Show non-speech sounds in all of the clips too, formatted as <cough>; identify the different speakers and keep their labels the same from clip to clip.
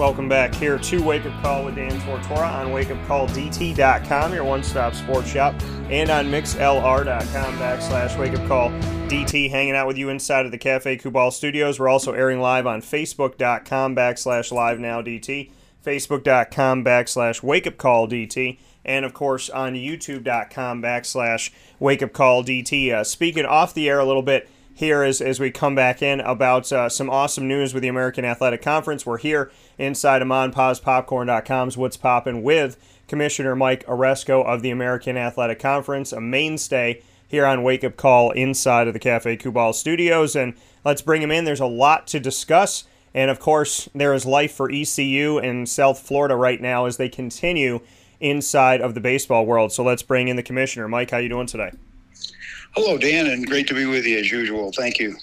Speaker 1: Welcome back here to Wake Up Call with Dan Tortora on wakeupcalldt.com, your one stop sports shop, and on mixlr.com backslash wakeupcalldt, hanging out with you inside of the Cafe Kubal studios. We're also airing live on facebook.com backslash live now DT, facebook.com backslash wakeupcalldt, and of course on youtube.com backslash Wake Up wakeupcalldt. Uh, speaking off the air a little bit, here as, as we come back in about uh, some awesome news with the American Athletic Conference. We're here inside of MonPazPopcorn.com's What's Poppin' with Commissioner Mike Aresco of the American Athletic Conference, a mainstay here on Wake Up Call inside of the Cafe Kubal studios. And let's bring him in. There's a lot to discuss. And of course, there is life for ECU in South Florida right now as they continue inside of the baseball world. So let's bring in the commissioner. Mike, how you doing today?
Speaker 2: Hello, Dan, and great to be with you as usual. Thank you.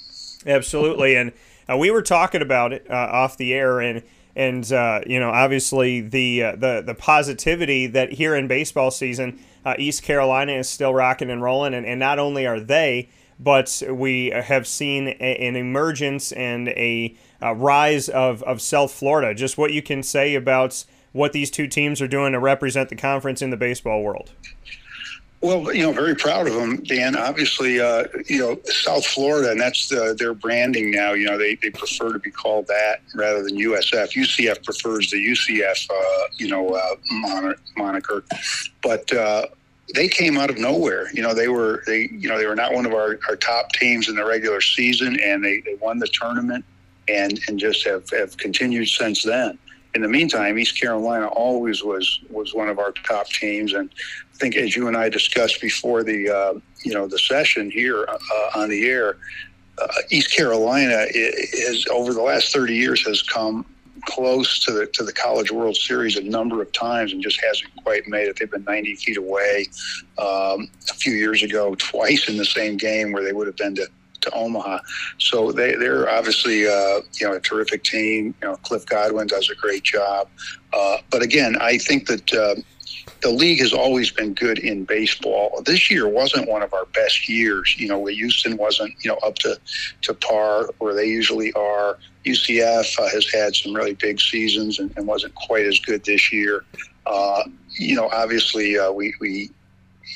Speaker 1: Absolutely, and uh, we were talking about it uh, off the air, and and uh, you know, obviously the uh, the the positivity that here in baseball season, uh, East Carolina is still rocking and rolling, and, and not only are they, but we have seen an emergence and a, a rise of of South Florida. Just what you can say about what these two teams are doing to represent the conference in the baseball world.
Speaker 2: Well, you know, very proud of them, Dan. Obviously, uh, you know, South Florida, and that's the, their branding now. You know, they, they prefer to be called that rather than USF. UCF prefers the UCF, uh, you know, uh, moniker. But uh, they came out of nowhere. You know, they were they you know they were not one of our, our top teams in the regular season, and they, they won the tournament, and and just have have continued since then in the meantime, East Carolina always was was one of our top teams, and think as you and I discussed before the uh, you know the session here uh, on the air, uh, East Carolina is over the last thirty years has come close to the to the College World Series a number of times and just hasn't quite made it. They've been 90 feet away um, a few years ago, twice in the same game where they would have been to to Omaha. So they, they're obviously uh, you know a terrific team. You know, Cliff Godwin does a great job. Uh, but again, I think that uh, the league has always been good in baseball. This year wasn't one of our best years. You know, Houston wasn't you know up to to par where they usually are. UCF uh, has had some really big seasons and, and wasn't quite as good this year. Uh, you know, obviously uh, we we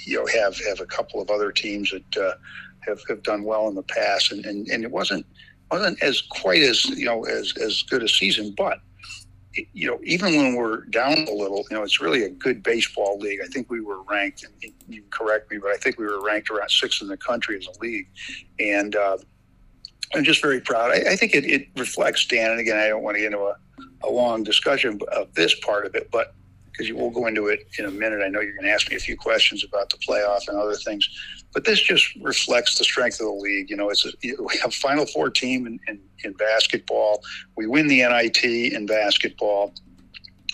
Speaker 2: you know have have a couple of other teams that uh, have, have done well in the past, and, and, and it wasn't wasn't as quite as you know as as good a season, but you know, even when we're down a little, you know, it's really a good baseball league. I think we were ranked, and you correct me, but I think we were ranked around sixth in the country as a league. And uh, I'm just very proud. I, I think it, it, reflects, Dan, and again, I don't want to get into a, a long discussion of this part of it, but because you will go into it in a minute. I know you're going to ask me a few questions about the playoff and other things. But this just reflects the strength of the league. You know, it's a, we have Final Four team in, in, in basketball. We win the NIT in basketball.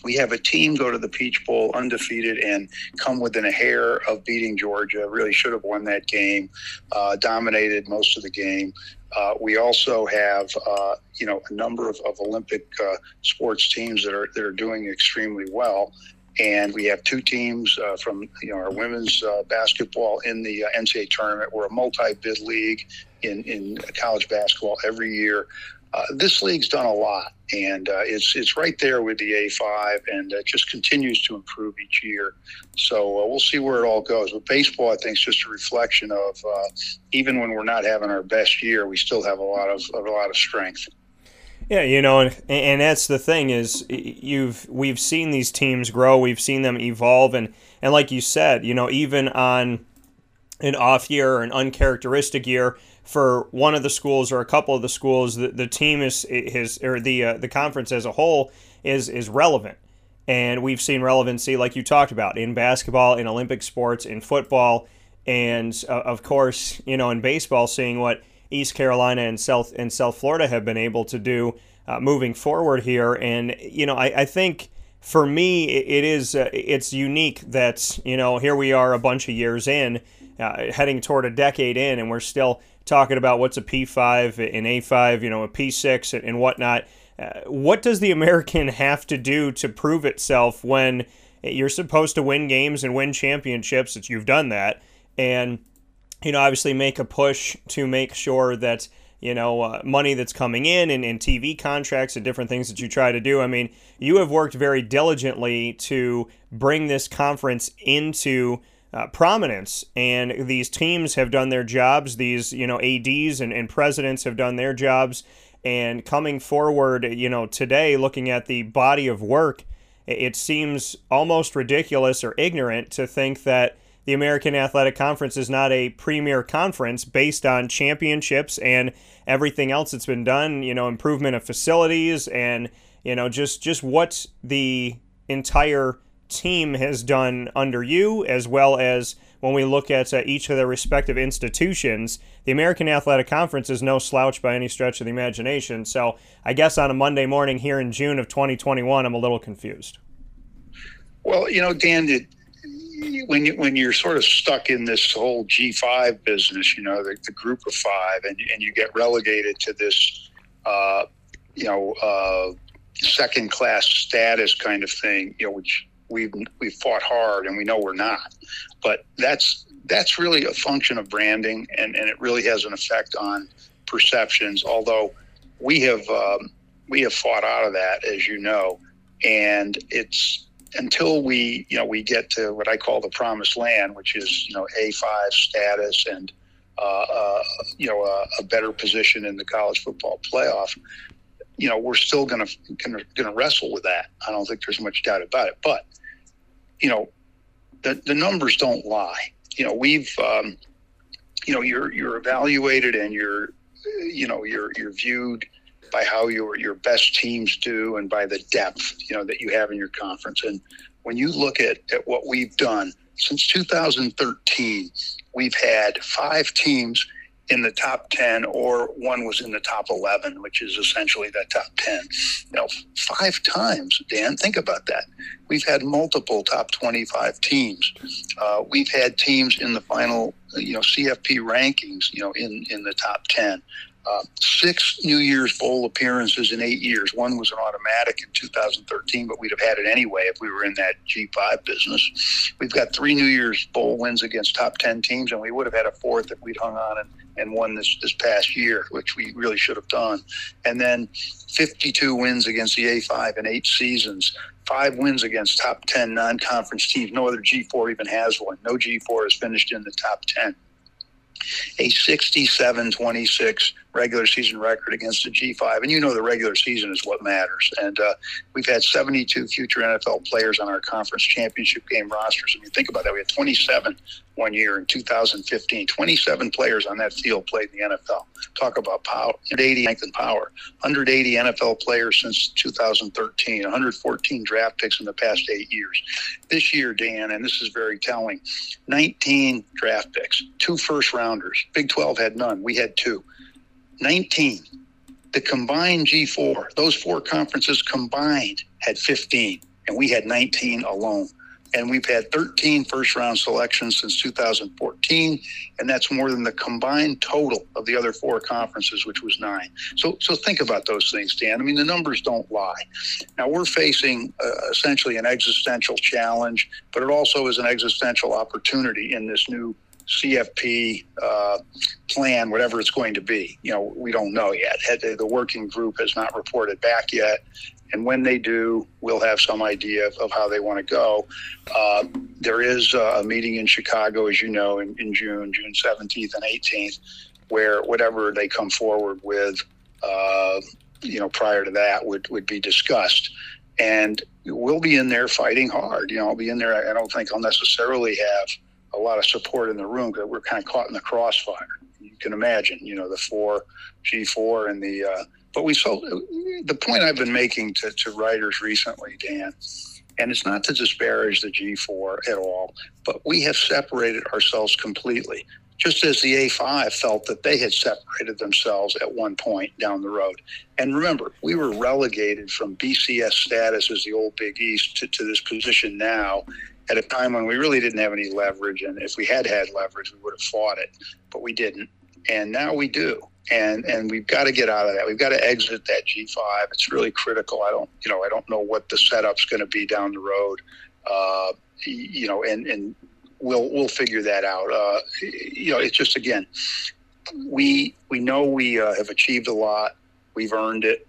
Speaker 2: We have a team go to the Peach Bowl undefeated and come within a hair of beating Georgia. Really should have won that game. Uh, dominated most of the game. Uh, we also have, uh, you know, a number of, of Olympic uh, sports teams that are that are doing extremely well and we have two teams uh, from you know our women's uh, basketball in the uh, NCAA tournament. We're a multi-bid league in in college basketball every year. Uh, this league's done a lot, and uh, it's it's right there with the A5, and it just continues to improve each year. So uh, we'll see where it all goes. But baseball, I think, is just a reflection of even when we're not having our best year, we still have a lot of, of a lot of strength.
Speaker 1: Yeah, you know, and, and that's the thing is you've we've seen these teams grow, we've seen them evolve, and and like you said, you know, even on an off year or an uncharacteristic year for one of the schools or a couple of the schools, the, the team is his or the uh, the conference as a whole is is relevant, and we've seen relevancy like you talked about in basketball, in Olympic sports, in football, and uh, of course, you know, in baseball, seeing what East Carolina and South and South Florida have been able to do uh, moving forward here. And you know, I, I think for me, it is uh, it's unique that you know here we are a bunch of years in, uh, heading toward a decade in, and we're still talking about what's a P5 an A5, you know, a P6 and whatnot. Uh, what does the American <laughs> have to do to prove itself when you're supposed to win games and win championships? That you've done that, and you know, obviously make a push to make sure that you know, uh, money that's coming in and, and TV contracts and different things that you try to do. I mean, you have worked very diligently to bring this conference into uh, prominence, and these teams have done their jobs. These, you know, ADs and, and presidents have done their jobs. And coming forward, you know, today, looking at the body of work, it seems almost ridiculous or ignorant to think that the American Athletic Conference is not a premier conference based on championships and everything else that's been done, you know, improvement of facilities and, you know, just just what the entire team has done under you as well as when we look at uh, each of their respective institutions, the American Athletic Conference is no slouch by any stretch of the imagination. So, I guess on a Monday morning here in June of 2021, I'm a little confused.
Speaker 2: Well, you know, Dan, it, when you when you're sort of stuck in this whole G5 business, you know, the, the group of five, and and you get relegated to this, uh, you know, uh, second class status kind of thing, you know, which we've we've fought hard and we know we're not, but that's that's really a function of branding, and and it really has an effect on perceptions. Although we have um, we have fought out of that, as you know, and it's until we, you know, we get to what I call the promised land, which is, you know, A5 status and, uh, uh, you know, a, a, better position in the college football playoff, you know, we're still going to going to wrestle with that. I don't think there's much doubt about it. But, you know, the the numbers don't lie. You know, we've, um, you know, you're you're evaluated and you're, you know, you're you're viewed by how your your best teams do and by the depth you know that you have in your conference. And when you look at, at what we've done since 2013, we've had five teams in the top 10 or one was in the top 11 which is essentially that top 10 you know five times dan think about that. We've had multiple top 25 teams. Uh, we've had teams in the final you know cfp rankings you know in in the top 10 uh, six New Year's Bowl appearances in eight years. One was an automatic in 2013, but we'd have had it anyway if we were in that G5 business. We've got three New Year's Bowl wins against top 10 teams, and we would have had a fourth if we'd hung on and, and won this, this past year, which we really should have done. And then 52 wins against the A5 in eight seasons. Five wins against top 10 non conference teams. No other G4 even has one. No G4 has finished in the top 10 a 67 26 regular season record against the G5. And you know the regular season is what matters. And uh, we've had 72 future NFL players on our conference championship game rosters. I mean, think about that. We had 27 one year in 2015. 27 players on that field played in the NFL. Talk about power, 180 length and power. 180 NFL players since 2013. 114 draft picks in the past eight years. This year, Dan, and this is very telling, 19 draft picks, two first rounders. Big 12 had none. We had two. 19. The combined G4, those four conferences combined had 15, and we had 19 alone. And we've had 13 first round selections since 2014, and that's more than the combined total of the other four conferences, which was nine. So, so think about those things, Dan. I mean, the numbers don't lie. Now, we're facing uh, essentially an existential challenge, but it also is an existential opportunity in this new CFP uh, plan, whatever it's going to be. You know, we don't know yet. The working group has not reported back yet. And when they do, we'll have some idea of, of how they want to go. Uh, there is a meeting in Chicago, as you know, in, in June, June 17th and 18th, where whatever they come forward with, uh, you know, prior to that would, would be discussed. And we'll be in there fighting hard. You know, I'll be in there. I don't think I'll necessarily have a lot of support in the room because we're kind of caught in the crossfire. You can imagine, you know, the four G4 and the. Uh, but we so the point I've been making to, to writers recently, Dan, and it's not to disparage the G4 at all, but we have separated ourselves completely. just as the A5 felt that they had separated themselves at one point down the road. And remember, we were relegated from BCS status as the old Big East to, to this position now at a time when we really didn't have any leverage. And if we had had leverage, we would have fought it, but we didn't. And now we do. And, and we've got to get out of that. We've got to exit that G5. It's really critical. I don't, you know, I don't know what the setup's going to be down the road. Uh, you know, and, and we'll we'll figure that out. Uh, you know, it's just again, we we know we uh, have achieved a lot. We've earned it.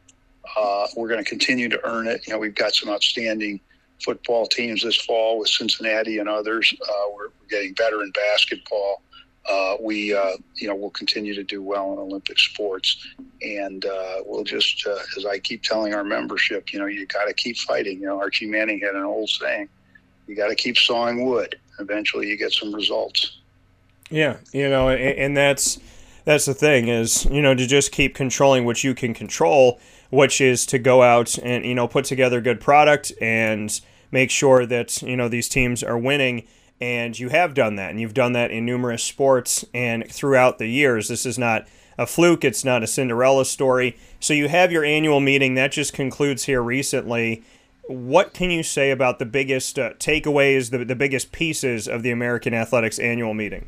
Speaker 2: Uh, we're going to continue to earn it. You know, we've got some outstanding football teams this fall with Cincinnati and others. Uh, we're, we're, getting better in basketball. Uh, we, uh, you know, we'll continue to do well in Olympic sports, and we'll just, as I keep telling our membership, you know, you got to keep fighting. You know, Archie Manning had an old saying: "You got to keep sawing wood." eventually you get some results.
Speaker 1: Yeah, you know, and, and that's that's the thing is you know to just keep controlling what you can control, which is to go out and you know put together good product and make sure that you know these teams are winning. And you have done that, and you've done that in numerous sports and throughout the years. This is not a fluke. It's not a Cinderella story. So you have your annual meeting that just concludes here recently what can you say about the biggest uh, takeaways, the, the biggest pieces of the American Athletics annual meeting?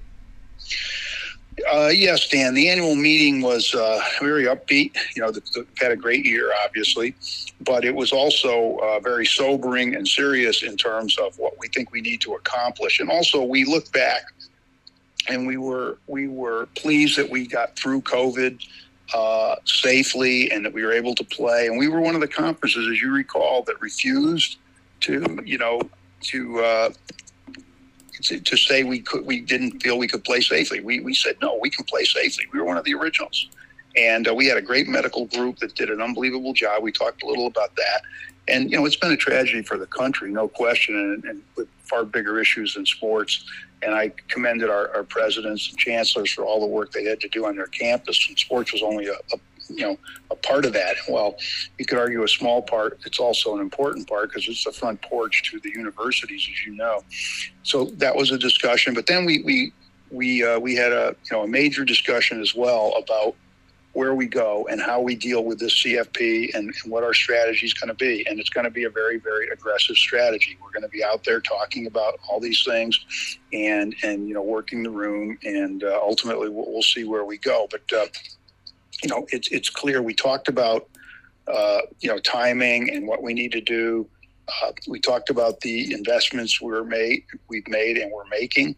Speaker 2: Uh, yes, Dan. The annual meeting was uh, very upbeat. You know, the, had a great year, obviously, but it was also uh, very sobering and serious in terms of what we think we need to accomplish. And also, we look back, and we were we were pleased that we got through COVID uh, safely and that we were able to play. And we were one of the conferences, as you recall, that refused to, you know, to uh, to, to, say we could, we didn't feel we could play safely. We we said no, we can play safely. We were one of the originals, and uh, we had a great medical group that did an unbelievable job. We talked a little about that, and you know, it's been a tragedy for the country, no question, and, and with far bigger issues than sports and I commended our, our, presidents and chancellors for all the work they had to do on their campus. And sports was only a, a you know a part of that. Well, you could argue a small part. It's also an important part because it's the front porch to the universities, as you know. So that was a discussion. But then we we we uh, we had a you know a major discussion as well about where we go and how we deal with this CFP and, and what our strategy is going to be. And it's going to be a very, very aggressive strategy. We're going to be out there talking about all these things and, and you know, working the room. And uh, ultimately, we'll, we'll, see where we go. But, uh, you know, it's, it's clear we talked about, uh, you know, timing and what we need to do. Uh, we talked about the investments we're made, we've made, and we're making,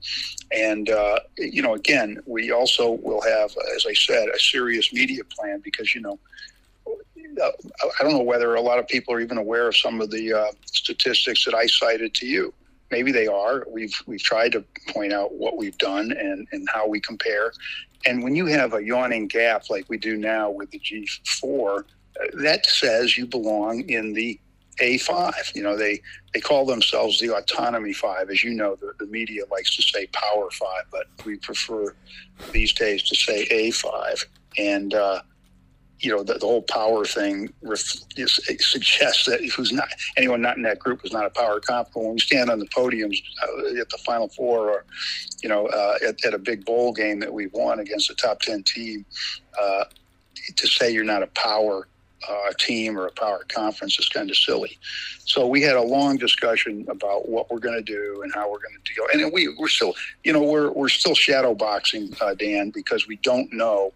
Speaker 2: and uh, you know, again, we also will have, as I said, a serious media plan because you know, uh, I don't know whether a lot of people are even aware of some of the uh, statistics that I cited to you. Maybe they are. We've we've tried to point out what we've done and and how we compare. And when you have a yawning gap like we do now with the G4, uh, that says you belong in the a5. You know, they they call themselves the Autonomy Five. As you know, the, the media likes to say Power Five, but we prefer these days to say A5. And uh, you know, the, the, whole power thing ref, suggests that who's not anyone not in that group is not a power comp. When we stand on the podiums uh, at the Final Four, or you know, uh, at, at, a big bowl game that we've won against a top ten team, uh, to say you're not a power uh, team or a power conference is kind of silly. So we had a long discussion about what we're going to do and how we're going to deal. And we we're still, you know, we're we're still shadow boxing, uh, Dan, because we don't know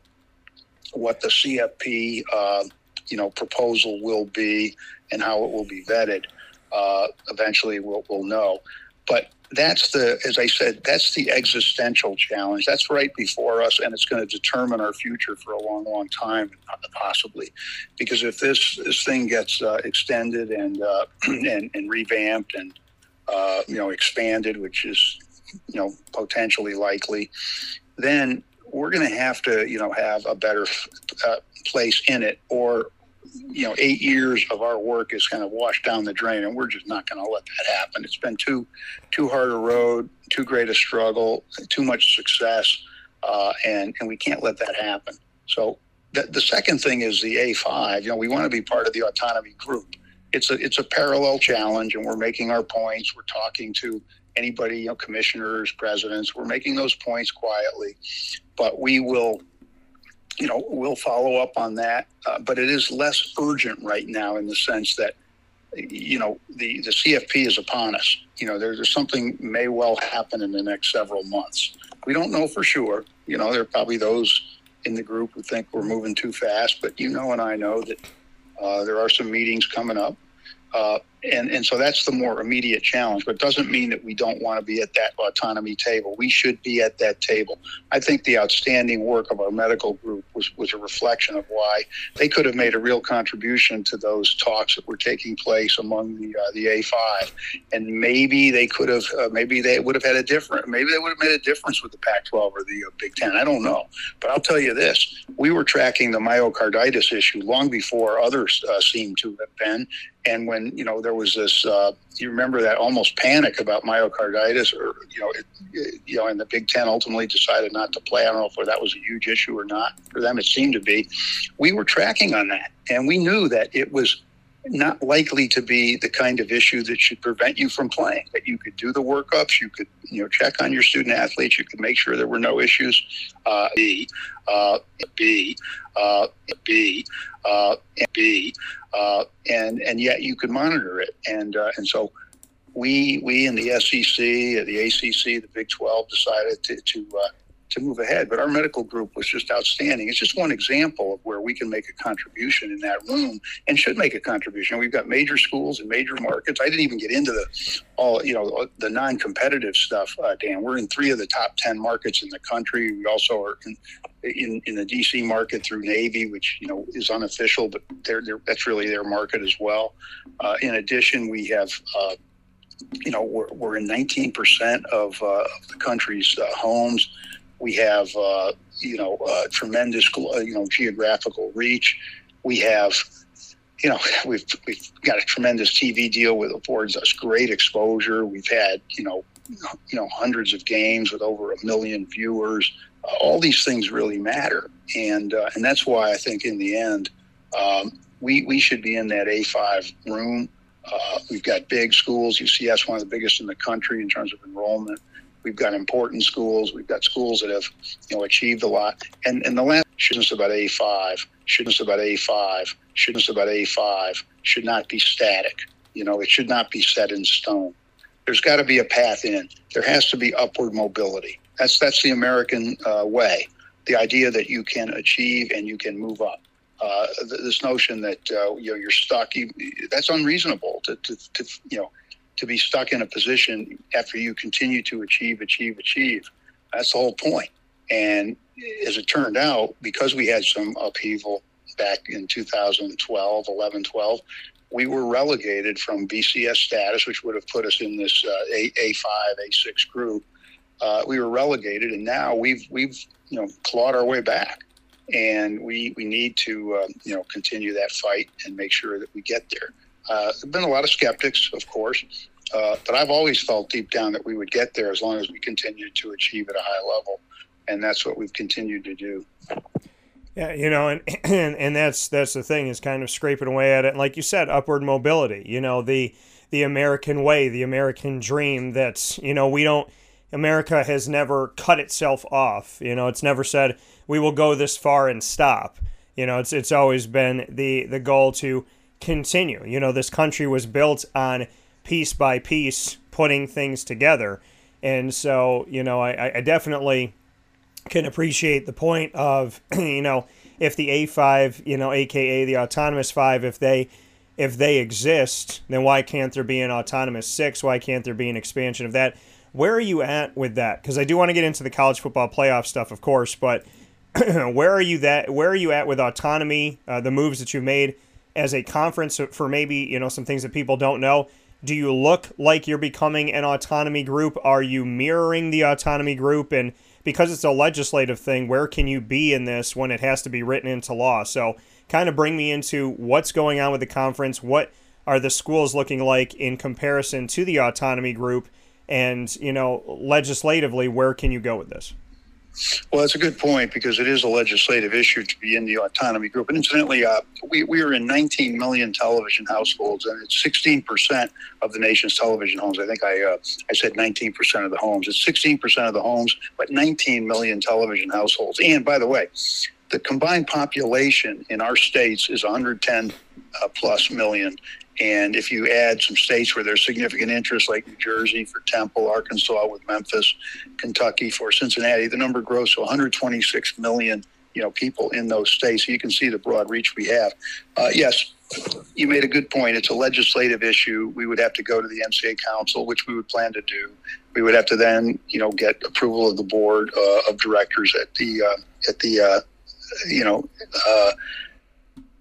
Speaker 2: what the CFP, uh, you know, proposal will be and how it will be vetted. Uh, eventually, we'll we'll know. But that's the, as I said, that's the existential challenge. That's right before us, and it's going to determine our future for a long, long time, possibly. Because if this this thing gets uh, extended and, uh, <clears throat> and and revamped and uh, you know expanded, which is you know potentially likely, then we're going to have to you know have a better uh, place in it, or you know, eight years of our work is kind of washed down the drain, and we're just not going to let that happen. It's been too too hard a road, too great a struggle, too much success, uh, and and we can't let that happen. So the, the second thing is the A5. You know, we want to be part of the autonomy group. It's a it's a parallel challenge, and we're making our points. We're talking to anybody, you know, commissioners, presidents. We're making those points quietly, but we will you know, we'll follow up on that. Uh, but it is less urgent right now in the sense that, you know, the, the CFP is upon us. You know, there's something may well happen in the next several months. We don't know for sure. You know, there are probably those in the group who think we're moving too fast, but you know, and I know that uh, there are some meetings coming up. Uh, and, and so that's the more immediate challenge, but doesn't mean that we don't want to be at that autonomy table. We should be at that table. I think the outstanding work of our medical group was, was a reflection of why they could have made a real contribution to those talks that were taking place among the uh, the A5, and maybe they could have, uh, maybe they would have had a different, maybe they would have made a difference with the Pac-12 or the uh, Big Ten. I don't know, but I'll tell you this: we were tracking the myocarditis issue long before others uh, seemed to have been, and when you know there was this uh, you remember that almost panic about myocarditis or you know it, it, you know and the Big Ten ultimately decided not to play. I don't know if that was a huge issue or not for them it seemed to be. We were tracking on that and we knew that it was not likely to be the kind of issue that should prevent you from playing. That you could do the workups, you could you know check on your student athletes, you could make sure there were no issues. Uh, B, uh, B, uh, B, uh, B, uh, and and yet you could monitor it, and uh, and so we we in the SEC, the ACC, the Big Twelve decided to to uh, to move ahead. But our medical group was just outstanding. It's just one example of where we can make a contribution in that room and should make a contribution. We've got major schools and major markets. I didn't even get into the all you know the non-competitive stuff, uh, Dan. We're in three of the top ten markets in the country. We also are in in, in the DC market through Navy, which you know is unofficial, but they're, they're that's really their market as well. Uh, in addition, we have. Uh, you know, we're, we're in 19% of, uh, of the country's uh, homes. We have, uh, you know, uh, tremendous, you know, geographical reach. We have, you know, <laughs> we've we've got a tremendous TV deal with affords us great exposure. We've had, you know, you know, hundreds of games with over a million viewers. Uh, all these things really matter, and uh, and that's why I think in the end, um, we we should be in that A5 room. Uh, we've got big schools. UCF, one of the biggest in the country in terms of enrollment. We've got important schools. We've got schools that have, you know, achieved a lot. And and the last shouldn't about A5, shouldn't about A5, shouldn't about A5 should not be static. You know, it should not be set in stone. There's got to be a path in. There has to be upward mobility. That's that's the American uh, way. The idea that you can achieve and you can move up. Uh, this notion that uh, you know you're stuck, you, that's unreasonable. To, to, to you know to be stuck in a position after you continue to achieve, achieve, achieve. That's the whole point. And as it turned out, because we had some upheaval back in 2012, 11, 12, we were relegated from BCS status, which would have put us in this uh, A, A5, A6 group. Uh, we were relegated, and now we've we've you know clawed our way back, and we we need to uh, you know continue that fight and make sure that we get there. Uh, there have been a lot of skeptics, of course, uh, but I've always felt deep down that we would get there as long as we continued to achieve at a high level, and that's what we've continued to do.
Speaker 1: Yeah, you know, and, <clears throat> and and that's that's the thing is kind of scraping away at it. And like you said, upward mobility. You know, the the American way, the American dream. That's you know, we don't. America has never cut itself off. You know, it's never said we will go this far and stop. You know, it's it's always been the the goal to continue. You know, this country was built on piece by piece putting things together. And so, you know, I, I definitely can appreciate the point of, <clears throat> you know, if the A5, you know, aka the autonomous 5, if they if they exist, then why can't there be an autonomous 6? Why can't there be an expansion of that? Where are you at with that? Cuz I do want to get into the college football playoff stuff, of course, but <clears throat> where are you that where are you at with autonomy, uh, the moves that you made? As a conference for maybe you know some things that people don't know. Do you look like you're becoming an autonomy group? Are you mirroring the autonomy group? And because it's a legislative thing where can you be in this when it has to be written into law? So kind of bring me into what's going on with the conference. What are the schools looking like in comparison to the autonomy group? And you know legislatively where can you go with this
Speaker 2: Well, that's a good point because it is a legislative issue to be in the autonomy group. And incidentally, uh, we, we are in 19 million television households, and it's 16% of the nation's television homes. I think I uh, I said 19% of the homes. It's 16% of the homes, but 19 million television households. And by the way, the combined population in our states is 110 uh, plus million. And if you add some states where there's significant interest, like New Jersey for Temple, Arkansas with Memphis, Kentucky for Cincinnati, the number grows to 126 million. You know, people in those states. So you can see the broad reach we have. Uh, yes, you made a good point. It's a legislative issue. We would have to go to the NCAA Council, which we would plan to do. We would have to then, you know, get approval of the board uh, of directors at the uh, at the uh, you know uh,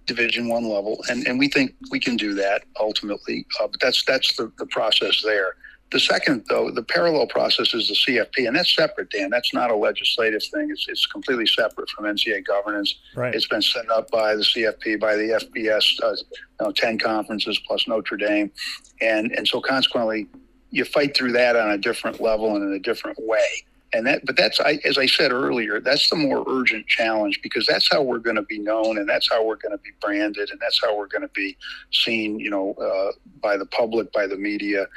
Speaker 2: Division One level, and and we think we can do that ultimately. Uh, but that's that's the, the process there. The second, though, the parallel process is the CFP, and that's separate, Dan. That's not a legislative thing. It's, it's completely separate from NCAA governance.
Speaker 1: Right.
Speaker 2: It's been set up by the CFP, by the FBS, uh, you know, 10 conferences plus Notre Dame. And, and so consequently, you fight through that on a different level and in a different way and that but that's I, as i said earlier that's the more urgent challenge because that's how we're going to be known and that's how we're going to be branded and that's how we're going to be seen you know uh, by the public by the media.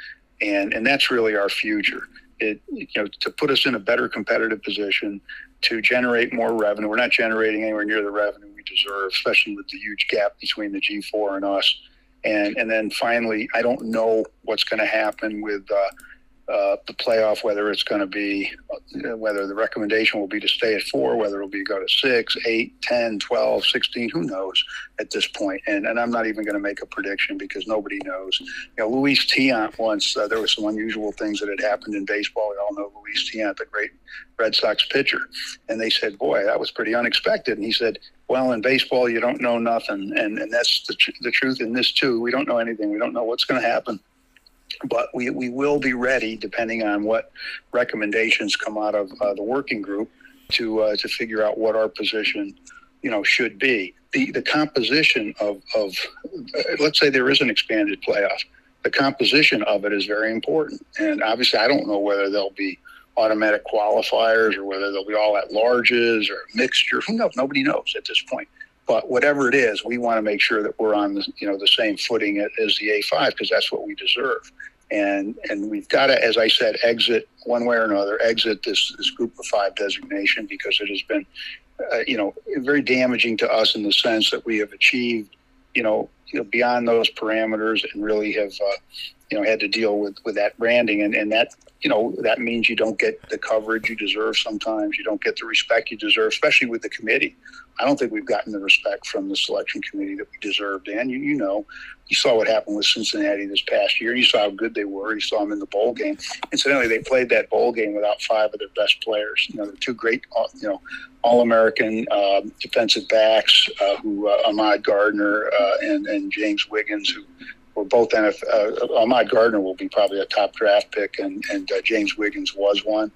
Speaker 2: And and that's really our future. It you know to put us in a better competitive position to generate more revenue we're not generating anywhere near the revenue we deserve especially with the huge gap between the g4 and us. And and then finally i don't know what's going to happen with uh, uh, the playoff, whether it's going to be, whether the recommendation will be to stay at four, whether it'll be go to six, eight, 10, 12, 16, who knows at this point. And, and I'm not even going to make a prediction because nobody knows. You know, Luis Tiant once, uh, there were some unusual things that had happened in baseball. We all know Luis Tiant, the great Red Sox pitcher. And they said, boy, that was pretty unexpected. And he said, well, in baseball, you don't know nothing. And, and that's the, tr- the truth in this, too. We don't know anything. We don't know what's going to happen but we, we will be ready depending on what recommendations come out of uh, the working group to uh, to figure out what our position you know should be. The the composition of of uh, let's say there is an expanded playoff the composition of it is very important. And obviously I don't know whether there'll be automatic qualifiers or whether they'll be all at larges or a mixture. Who knows? Nobody knows at this point but whatever it is, we want to make sure that we're on the you know the same footing as the A5 because that's what we deserve. And and we've got to, as I said, exit one way or another, exit this this group of five designation because it has been, uh, you know, very damaging to us in the sense that we have achieved, you know, you know beyond those parameters and really have, uh, you know, had to deal with with that branding and and that you know that means you don't get the coverage you deserve sometimes you don't get the respect you deserve especially with the committee I don't think we've gotten the respect from the selection committee that we deserved. And you, you know, you saw what happened with Cincinnati this past year. You saw how good they were. You saw them in the bowl game. Incidentally, they played that bowl game without five of their best players. You know, the two great, uh, you know, All-American uh, defensive backs, uh, who uh, Ahmad Gardner uh, and and James Wiggins, who were both NFL. Uh, Ahmad Gardner will be probably a top draft pick, and and James Wiggins was one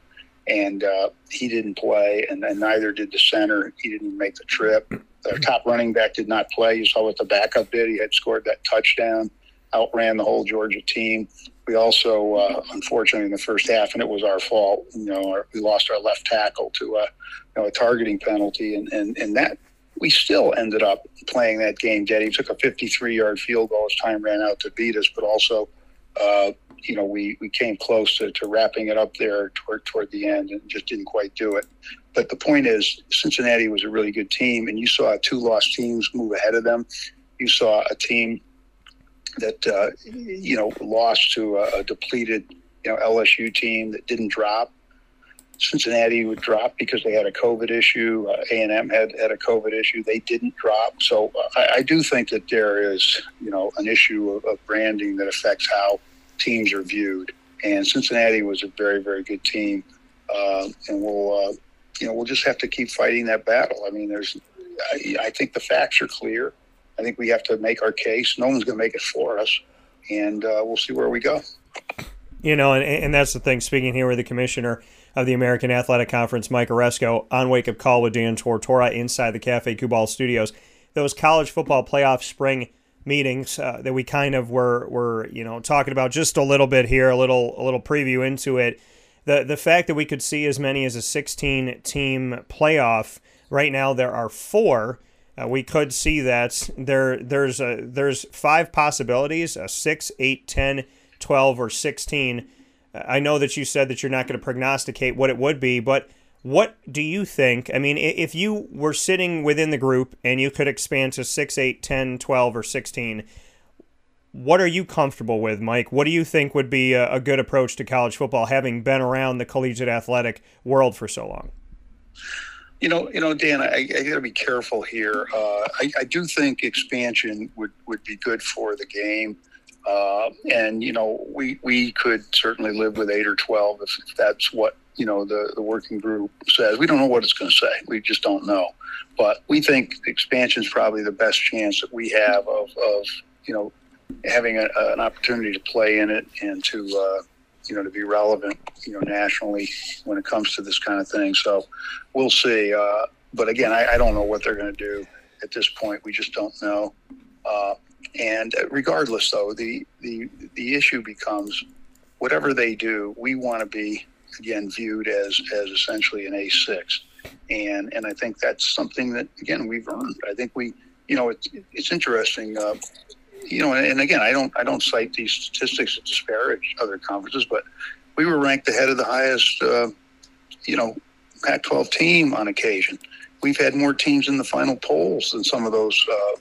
Speaker 2: and uh, he didn't play, and, and, neither did the center. He didn't make the trip. Their top running back did not play. You saw what the backup did. He had scored that touchdown, outran the whole Georgia team. We also, uh, unfortunately, in the first half, and it was our fault. You know, our, we lost our left tackle to a, you know, a targeting penalty, and, and and that we still ended up playing that game. He took a 53-yard field goal as time ran out to beat us, but also uh, you know, we, we came close to, to wrapping it up there toward toward the end and just didn't quite do it. But the point is, Cincinnati was a really good team, and you saw two lost teams move ahead of them. You saw a team that uh, you know lost to a, a depleted you know LSU team that didn't drop. Cincinnati would drop because they had a COVID issue. Uh, A and M had had a COVID issue. They didn't drop. So uh, I, I, do think that there is, you know, an issue of, of branding that affects how teams are viewed. And Cincinnati was a very, very good team, uh, and we'll, uh, you know, we'll just have to keep fighting that battle. I mean, there's, I, I think the facts are clear. I think we have to make our case. No one's going to make it for us, and uh, we'll see where we go.
Speaker 1: You know, and, and that's the thing. Speaking here with the commissioner of the American Athletic Conference, Mike Aresco, on Wake Up Call with Dan Tortora inside the Cafe Kubal studios. Those college football playoff spring meetings uh, that we kind of were were you know talking about just a little bit here, a little a little preview into it. the the fact that we could see as many as a 16 team playoff right now there are four uh, we could see that there there's a there's five possibilities a 6 8 10 12 or 16 i know that you said that you're not going to prognosticate what it would be but what do you think i mean if you were sitting within the group and you could expand to 6 8 10 12 or 16 what are you comfortable with, Mike? What do you think would be a, good approach to college football, having been around the collegiate athletic world for so long?
Speaker 2: You know, you know, Dan, I, I got to be careful here. Uh, I, I, do think expansion would, would be good for the game, uh, and you know, we we could certainly live with eight or twelve if, if that's what you know the the working group says. We don't know what it's going to say. We just don't know, but we think expansion is probably the best chance that we have of of you know having a, an opportunity to play in it and to uh, you know to be relevant you know nationally when it comes to this kind of thing. So we'll see. Uh, but again, I, I, don't know what they're going to do at this point. We just don't know. Uh, and regardless, though, the the the issue becomes whatever they do, we want to be again viewed as as essentially an A six, and and I think that's something that again we've earned. I think we, you know, it's it's interesting. Uh, you know, and again, I don't I don't cite these statistics to disparage other conferences, but we were ranked ahead of the highest, uh, you know, Pac-12 team on occasion. We've had more teams in the final polls than some of those, uh,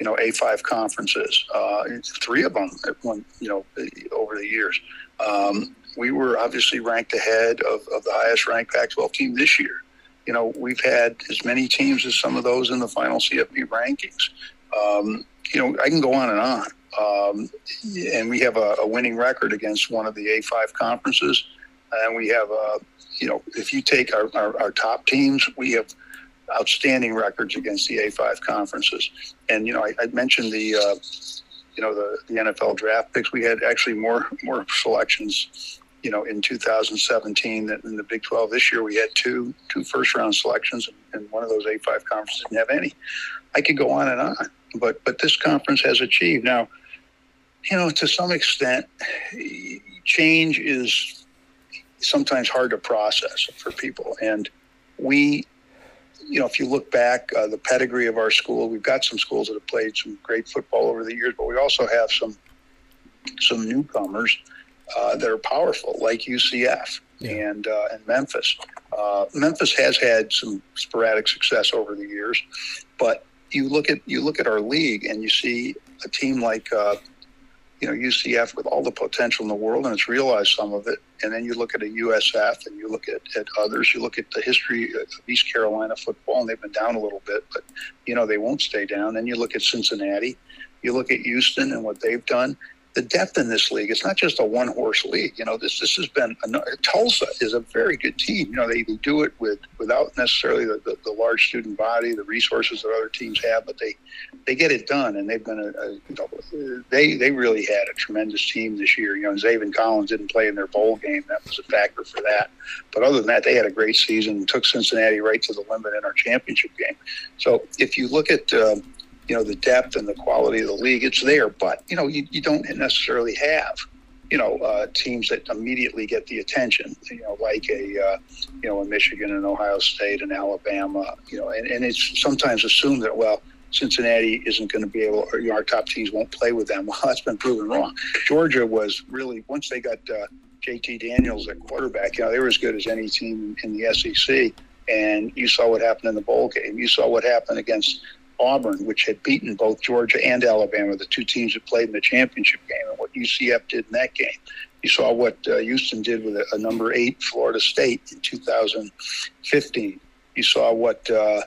Speaker 2: you know, A5 conferences. Uh, three of them at one, you know, over the years. Um, we were obviously ranked ahead of, of the highest ranked Pac-12 team this year. You know, we've had as many teams as some of those in the final CFP rankings. Um, you know, I can go on and on. Um, and we have a, a, winning record against one of the A5 conferences. And we have, a, you know, if you take our, our, our, top teams, we have outstanding records against the A5 conferences. And, you know, I, I mentioned the, uh, you know, the, the NFL draft picks. We had actually more, more selections, you know, in 2017 than in the Big 12. This year we had two, two first round selections, and one of those A5 conferences didn't have any. I could go on and on but but this conference has achieved. Now, you know, to some extent, change is sometimes hard to process for people, and we. You know, if you look back, uh, the pedigree of our school, we've got some schools that have played some great football over the years, but we also have some some newcomers uh, that are powerful, like UCF yeah. and uh, and Memphis. Uh, Memphis has had some sporadic success over the years, but you look at you look at our league and you see a team like uh, you know UCF with all the potential in the world, and it's realized some of it. And then you look at a USF, and you look at, at others. You look at the history of East Carolina football, and they've been down a little bit, but you know they won't stay down. Then you look at Cincinnati. You look at Houston and what they've done the depth in this league. It's not just a one horse league. You know, this this has been Tulsa is a very good team. You know, they, they do it with without necessarily the, the, the, large student body, the resources that other teams have, but they they get it done. And they've been a, a they they really had a tremendous team this year. You know, Zaven Collins didn't play in their bowl game. That was a factor for that. But other than that, they had a great season took Cincinnati right to the limit in our championship game. So if you look at uh, you know the depth and the quality of the league. It's there, but you know you, you don't necessarily have you know uh, teams that immediately get the attention. You know, like a uh, you know a Michigan and Ohio State and Alabama. You know, and, and it's sometimes assumed that well. Cincinnati isn't going to be able, or you know, our top teams won't play with them. <laughs> Well, that's been proven wrong. Georgia was really once they got uh, JT Daniels at quarterback. You know, they were as good as any team in the SEC. And you saw what happened in the bowl game. You saw what happened against Auburn, which had beaten both Georgia and Alabama, the two teams that played in the championship game, and what UCF did in that game. You saw what uh, Houston did with a, a, number eight Florida State in 2015. You saw what uh,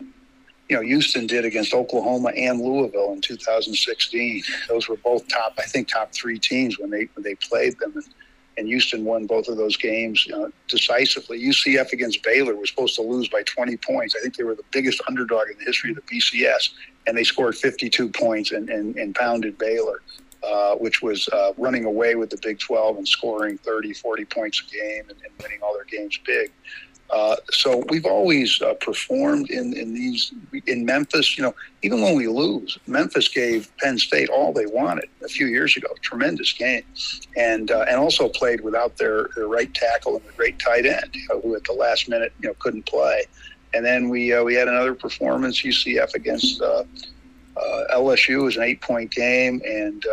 Speaker 2: you know Houston did against Oklahoma and Louisville in 2016. Those were both top, I think, top three teams when they when they played them. And, and Houston won both of those games uh, decisively. UCF against Baylor was supposed to lose by 20 points. I think they were the biggest underdog in the history of the BCS, and they scored 52 points and, and, and pounded Baylor, uh, which was uh, running away with the Big 12 and scoring 30, 40 points a game and, and winning all their games big. Uh, so we've always uh, performed in, in these in Memphis. You know, even when we lose, Memphis gave Penn State all they wanted a few years ago. Tremendous game, and uh, and also played without their, their right tackle and the great tight end, you know, who at the last minute you know couldn't play. And then we uh, we had another performance UCF against uh, uh, LSU. It was an eight point game, and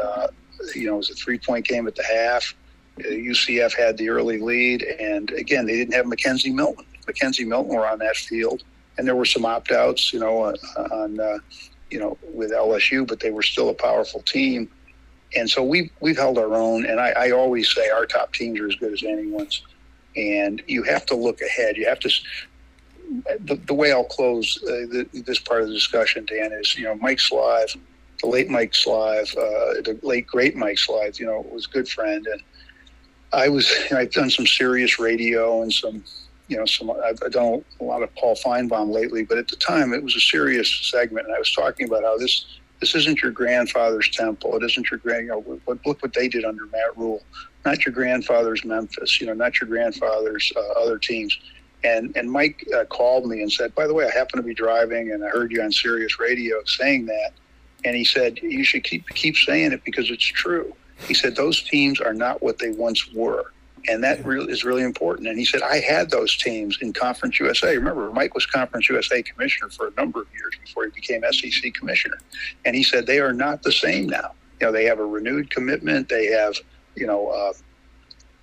Speaker 2: you know it was a three point game at the half UCF had the early lead, and again, they didn't have McKenzie Milton. McKenzie Milton were on that field, and there were some opt outs, you know, on, uh, you know with LSU, but they were still a powerful team. And so we've we've held our own, and I, I always say our top teams are as good as anyone's. And you have to look ahead. You have to. The, the way I'll close uh, the, this part of the discussion, Dan, is you know Mike Slive, the late Mike Slive, uh, the late great Mike Slive, you know, was a good friend, and I was I've done some serious radio and some you know some I've done a lot of Paul Finebaum lately, but at the time it was a serious segment, and I was talking about how this this isn't your grandfather's temple. It isn't your grand. You know, look what they did under Matt Rhule. Not your grandfather's Memphis. You know, not your grandfather's uh, other teams. And and Mike uh, called me and said, by the way, I happen to be driving, and I heard you on Sirius Radio saying that. And he said, you should keep keep saying it because it's true. He said those teams are not what they once were. And that really is really important. And he said, I had those teams in Conference USA. Remember, Mike was Conference USA commissioner for a number of years before he became SEC commissioner. And he said, they are not the same now. You know, they have a renewed commitment. They have, you know, uh,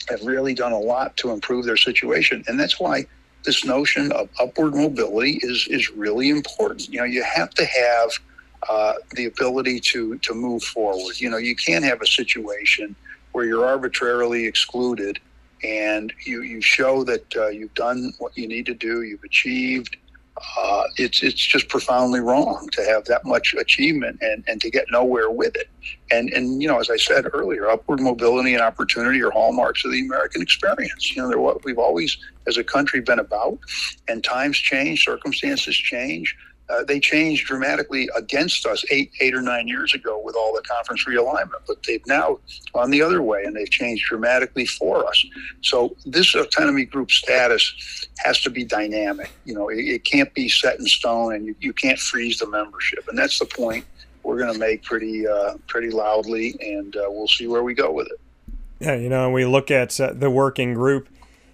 Speaker 2: have really done a lot to improve their situation. And that's why this notion of upward mobility is, is really important. You know, you have to have – uh, the ability to to move forward. You know, you can't have a situation where you're arbitrarily excluded, and you you show that uh, you've done what you need to do, you've achieved. Uh, it's it's just profoundly wrong to have that much achievement and, and to get nowhere with it. And and you know, as I said earlier, upward mobility and opportunity are hallmarks of the American experience. You know, they're what we've always, as a country, been about. And times change, circumstances change uh, they changed dramatically against us eight, eight or nine years ago with all the conference realignment, but they've now gone the other way and they've changed dramatically for us. So this autonomy group status has to be dynamic. You know, it, it can't be set in stone, and you, you can't freeze the membership. And that's the point we're going to make pretty, uh, pretty loudly, and uh, we'll see where we go with it.
Speaker 1: Yeah, you know, we look at uh, the working group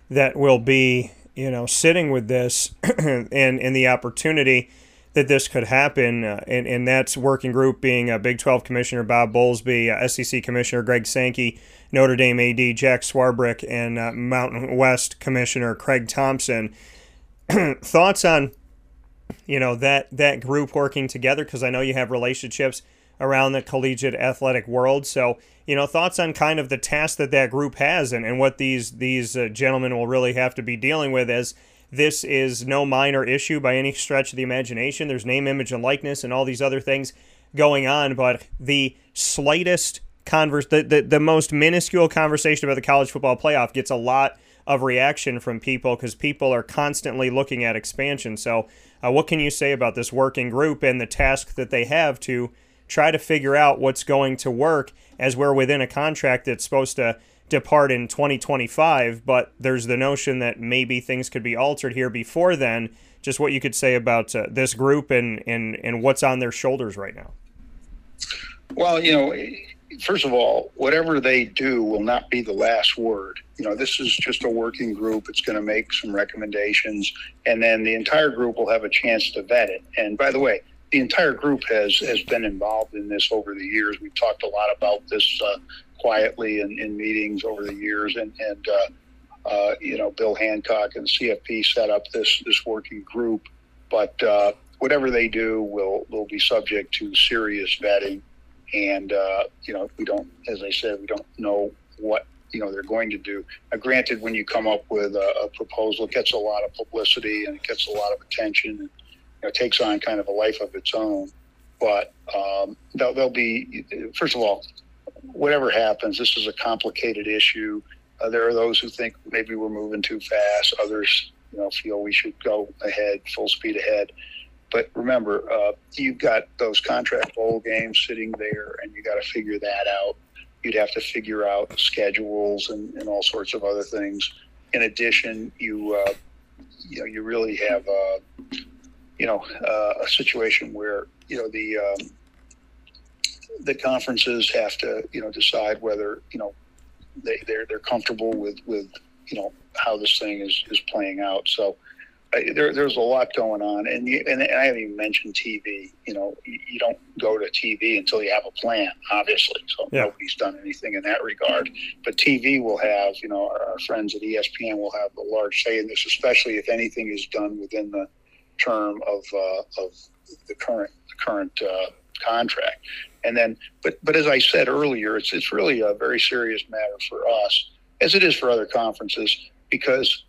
Speaker 1: that will be, you know, sitting with this <clears throat> and and the opportunity that this could happen, uh, and, and that's working group being uh, Big 12 Commissioner Bob Bowlesby, uh, SEC Commissioner Greg Sankey, Notre Dame AD Jack Swarbrick, and uh, Mountain West Commissioner Craig Thompson. <clears throat> Thoughts on you know that that group working together because I know you have relationships around the collegiate athletic world. So you know thoughts on kind of the task that that group has and, and what these these uh, gentlemen will really have to be dealing with as this is no minor issue by any stretch of the imagination. There's name, image, and likeness and all these other things going on, but the slightest converse, the, the, the most minuscule conversation about the college football playoff gets a lot of reaction from people because people are constantly looking at expansion. So, uh, what can you say about this working group and the task that they have to try to figure out what's going to work as we're within a contract that's supposed to depart in 2025, but there's the notion that maybe things could be altered here before then. Just what you could say about uh, this group and, and, and what's on their shoulders right now.
Speaker 2: Well, you know, first of all, whatever they do will not be the last word. You know, this is just a working group. It's going to make some recommendations, and then the entire group will have a chance to vet it. And by the way, the entire group has has been involved in this over the years. We've talked a lot about this uh, quietly in, in meetings over the years, and and uh, uh, you know Bill Hancock and CFP set up this this working group. But uh, whatever they do will will be subject to serious vetting, and uh, you know we don't, as I said, we don't know what you know they're going to do. Now, granted, when you come up with a, a proposal, it gets a lot of publicity and it gets a lot of attention, and you know, it takes on kind of a life of its own. But um, they'll, they'll be, first of all, whatever happens, this is a complicated issue. Uh, there are those who think maybe we're moving too fast. Others, you know, feel we should go ahead, full speed ahead. But remember, uh, you've got those contract bowl games sitting there, and you got to figure that out. You'd have to figure out schedules and, and all sorts of other things. In addition, you uh, you know you really have a you know uh, a situation where you know the um, the conferences have to you know decide whether you know they they're they're comfortable with with you know how this thing is is playing out. So there, there's a lot going on, and, you, and I haven't even mentioned TV. You know, you, you, don't go to TV until you have a plan, obviously. So yeah. nobody's done anything in that regard. But TV will have, you know, our, our friends at ESPN will have a large say in this, especially if anything is done within the term of uh, of the current the current uh, contract. And then, but but as I said earlier, it's it's really a very serious matter for us, as it is for other conferences, because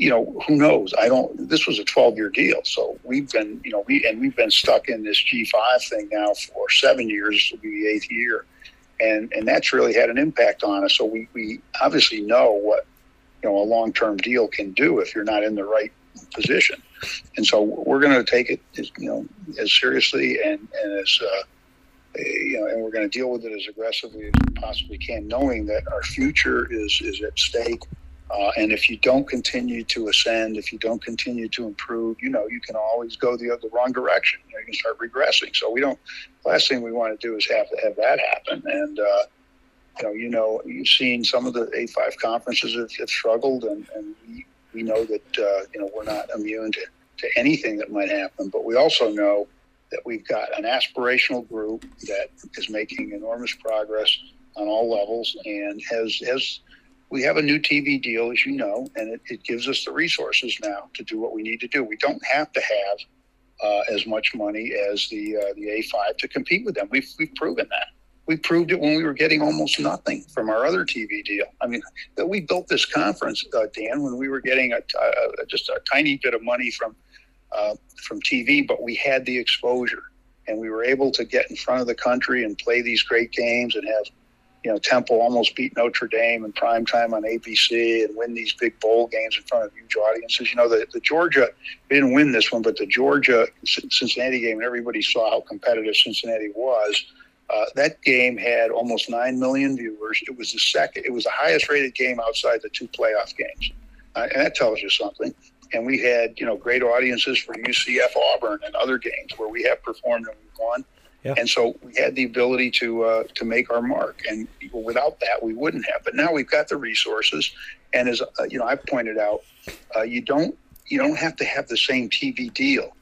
Speaker 2: you know, who knows? I don't. This was a 12 year deal, so we've been, you know, we and we've been stuck in this G5 thing now for seven years. This will be the eighth year, and and that's really had an impact on us. So we we obviously know what you know a long term deal can do if you're not in the right position, and so we're going to take it, as, you know, as seriously and and as uh, you know, and we're going to deal with it as aggressively as we possibly can, knowing that our future is is at stake uh, and if you don't continue to ascend, if you don't continue to improve, you know, you can always go the, the wrong direction. You, know, you can start regressing. So we don't, last thing we want to do is have to have that happen. And, uh, you know, you know, you've seen some of the A5 conferences have, have struggled, and, and we know that, uh, you know, we're not immune to, to anything that might happen. But we also know that we've got an aspirational group that is making enormous progress on all levels and has, has, we have a new TV deal, as you know, and it, it gives us the resources now to do what we need to do. We don't have to have uh, as much money as the uh, the A5 to compete with them. We've we've proven that. We proved it when we were getting almost nothing from our other TV deal. I mean, that we built this conference, uh, Dan, when we were getting a, just a tiny bit of money from uh, from TV, but we had the exposure, and we were able to get in front of the country and play these great games and have you know, Temple almost beat Notre Dame in prime time on ABC and win these big bowl games in front of huge audiences. You know, the, the Georgia, we didn't win this one, but the Georgia Cincinnati game, and everybody saw how competitive Cincinnati was. Uh, that game had almost 9 million viewers. It was the second, it was the highest rated game outside the two playoff games. Uh, and that tells you something. And we had, you know, great audiences for UCF Auburn and other games where we have performed and we won. Yeah. And so we had the ability to uh, to make our mark, and without that, we wouldn't have. But now we've got the resources, and as uh, you know, I've pointed out, uh, you don't you don't have to have the same TV deal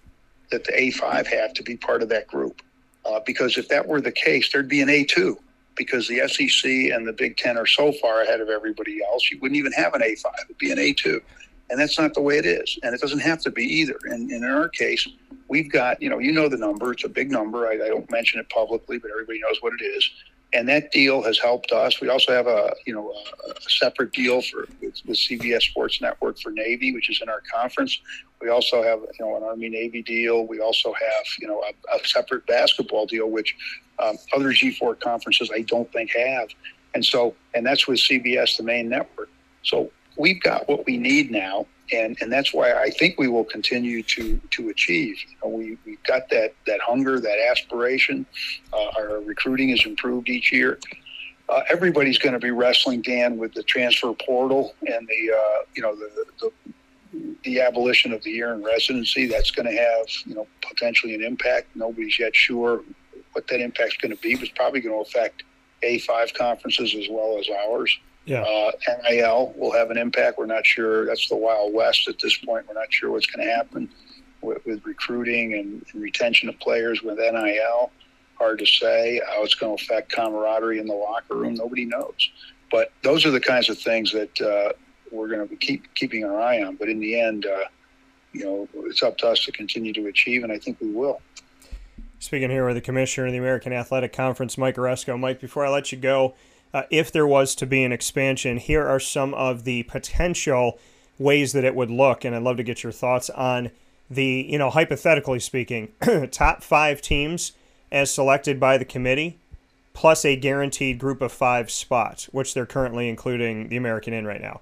Speaker 2: that the A5 have to be part of that group, uh, because if that were the case, there'd be an A2. Because the SEC and the Big Ten are so far ahead of everybody else, you wouldn't even have an A5. It'd be an A2 and that's not the way it is and it doesn't have to be either and, and in our case we've got you know you know the number it's a big number I, I, don't mention it publicly but everybody knows what it is and that deal has helped us we also have a you know a, separate deal for with, with, cbs sports network for navy which is in our conference we also have you know an army navy deal we also have you know a, a separate basketball deal which um, other g4 conferences i don't think have and so and that's with cbs the main network so we've got what we need now, and and that's why I think we will continue to to achieve. You know, we we've got that that hunger, that aspiration. Uh, our recruiting has improved each year. Uh, everybody's going to be wrestling, Dan, with the transfer portal and the uh, you know the, the the abolition of the year in residency. That's going to have you know potentially an impact. Nobody's yet sure what that impact's going to be, but it's probably going to affect A5 conferences as well as ours. Yeah. Uh, NIL will have an impact. We're not sure. That's the Wild West at this point. We're not sure what's going to happen with, with recruiting and, and, retention of players with NIL. Hard to say how it's going to affect camaraderie in the locker room. Nobody knows. But those are the kinds of things that uh, we're going to keep keeping our eye on. But in the end, uh, you know, it's up to us to continue to achieve, and I think we will.
Speaker 1: Speaking here with the commissioner of the American Athletic Conference, Mike Aresco. Mike, before I let you go, uh, if there was to be an expansion, here are some of the potential ways that it would look. And I'd love to get your thoughts on the, you know, hypothetically speaking, <clears throat> top five teams as selected by the committee, plus a guaranteed group of five spots, which they're currently including the American in right now.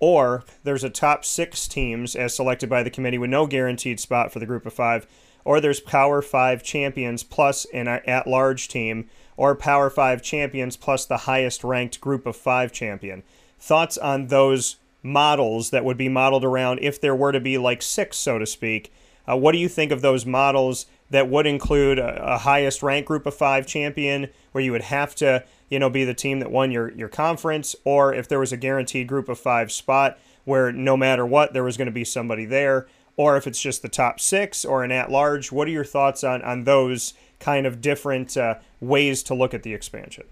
Speaker 1: Or there's a top six teams as selected by the committee with no guaranteed spot for the group of five. Or there's Power Five champions plus an at large team or Power 5 champions plus the highest ranked group of 5 champion. Thoughts on those models that would be modeled around if there were to be like six, so to speak. Uh, what do you think of those models that would include a, a, highest ranked group of five champion, where you would have to, you know, be the team that won your your conference, or if there was a guaranteed group of five spot where no matter what there was going to be somebody there, or if it's just the top six or an at large. What are your thoughts on on those kind of different uh, ways to look at the expansion?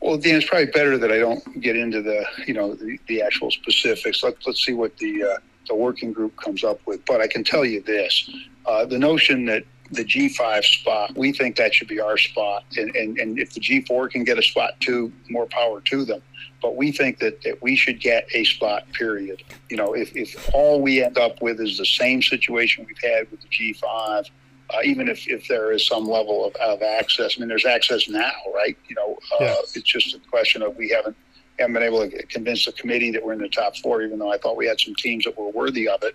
Speaker 2: Well, Dan, it's probably better that I don't get into the you know the, the actual specifics. Let, let's see what the uh, the working group comes up with. But I can tell you this: uh, the notion that the G5 spot, we think that should be our spot, and, and and if the G4 can get a spot too, more power to them. But we think that, that we should get a spot. Period. You know, if if all we end up with is the same situation we've had with the G5 uh, even if, if there is some level of, of access. I mean, there's access now, right? You know, uh, yeah. it's just a question of we haven't haven't been able to convince the committee that we're in the top four, even though I thought we had some teams that were worthy of it.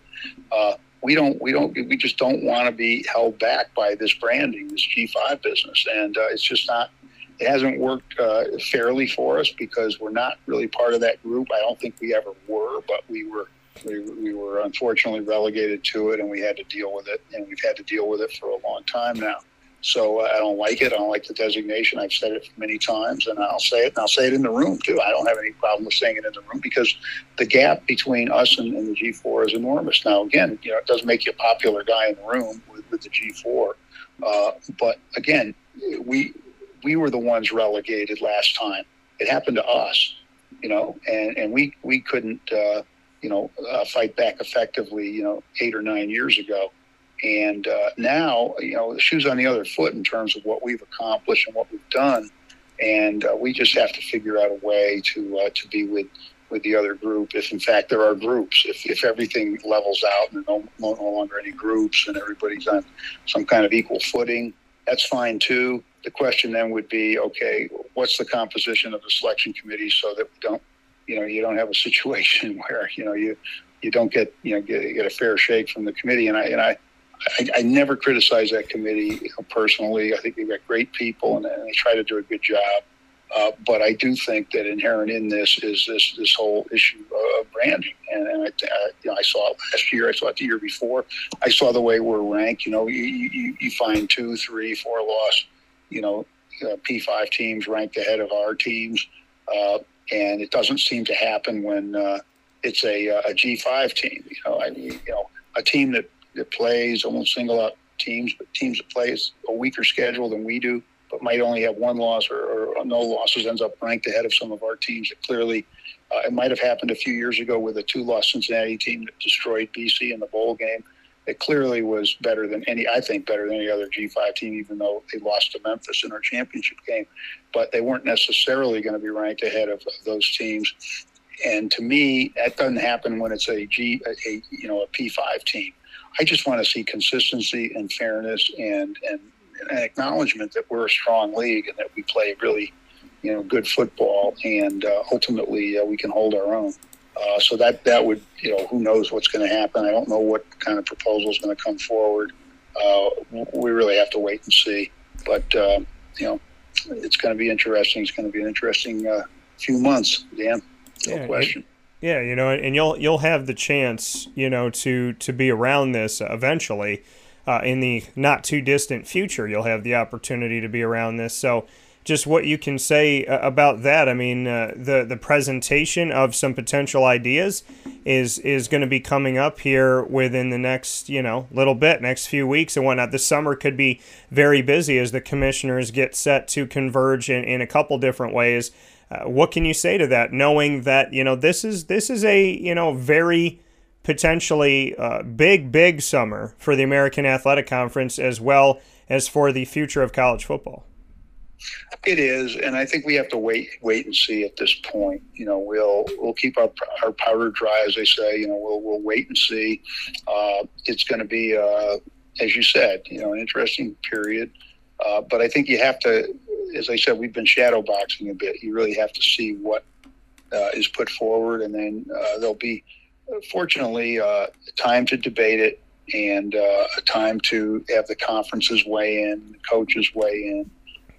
Speaker 2: Uh, we don't, we don't, we just don't want to be held back by this branding, this G5 business, and uh, it's just not. It hasn't worked uh, fairly for us because we're not really part of that group. I don't think we ever were, but we were we, we were unfortunately relegated to it, and we had to deal with it, and we've had to deal with it for a long time now. So uh, I don't like it. I don't like the designation. I've said it many times, and I'll say it, and I'll say it in the room too. I don't have any problem with saying it in the room because the gap between us and, and the G4 is enormous. Now, again, you know, it doesn't make you a popular guy in the room with, with the G4, uh, but again, we we were the ones relegated last time. It happened to us, you know, and and we we couldn't. Uh, you know, uh, fight back effectively, you know, eight or nine years ago. And uh, now, you know, the shoe's on the other foot in terms of what we've accomplished and what we've done. And uh, we just have to figure out a way to uh, to be with with the other group. If in fact there are groups, if, if everything levels out and there no, no longer any groups and everybody's on some kind of equal footing, that's fine too. The question then would be, okay, what's the composition of the selection committee so that we don't you know you don't have a <laughs> situation where you know you you don't get you know get, get a fair shake from the committee and I and I I, I never criticize that committee you know, personally. I think they've got great people and, and they try to do a good job. Uh, but I do think that inherent in this is this this whole issue of branding. And, and I, you know, I saw it last year. I saw it the year before. I saw the way we're ranked. You know, you, you, you find two, three, four loss, you know, uh, P5 teams ranked ahead of our teams. Uh, and it doesn't seem to happen when uh, it's a uh, a G5 team. You know, I mean, you know, a team that, that plays, I won't single out teams, but teams that plays a weaker schedule than we do, but might only have one loss or, or no losses, ends up ranked ahead of some of our teams that clearly. Uh, it might have happened a few years ago with a two-loss Cincinnati team that destroyed BC in the bowl game it clearly was better than any, I think, better than any other G5 team, even though they lost to Memphis in our championship game. But they weren't necessarily going to be ranked ahead of those teams. And to me, that doesn't happen when it's a G, a, you know, a P5 team. I just want to see consistency and fairness and, and an acknowledgement that we're a strong league and that we play really, you know, good football and uh, ultimately uh, we can hold our own. Uh, so that that would you know who knows what's going to happen. I don't know what kind of proposal is going to come forward. Uh, we really have to wait and see. But uh, you know, it's going to be interesting. It's going to be an interesting uh, few months, Dan. No yeah, question.
Speaker 1: Yeah, you know, and you'll you'll have the chance, you know, to to be around this eventually. Uh, in the not too distant future, you'll have the opportunity to be around this. So just what you can say uh, about that. I mean, uh, the the presentation of some potential ideas is is going to be coming up here within the next you know little bit, next few weeks and whatnot. The summer could be very busy as the commissioners get set to converge in, in a couple different ways. Uh, what can you say to that, knowing that you know this is this is a you know very potentially uh, big big summer for the American Athletic Conference as well as for the future of college football.
Speaker 2: It is, and I think we have to wait, wait and see at this point. You know, we'll we'll keep our our powder dry, as they say. You know, we'll we'll wait and see. Uh, it's going to be, uh, as you said, you know, an interesting period. Uh, but I think you have to, as I said, we've been shadow boxing a bit. You really have to see what uh, is put forward, and then uh, there'll be, fortunately, uh, time to debate it and a time to have the conferences weigh in, the coaches weigh in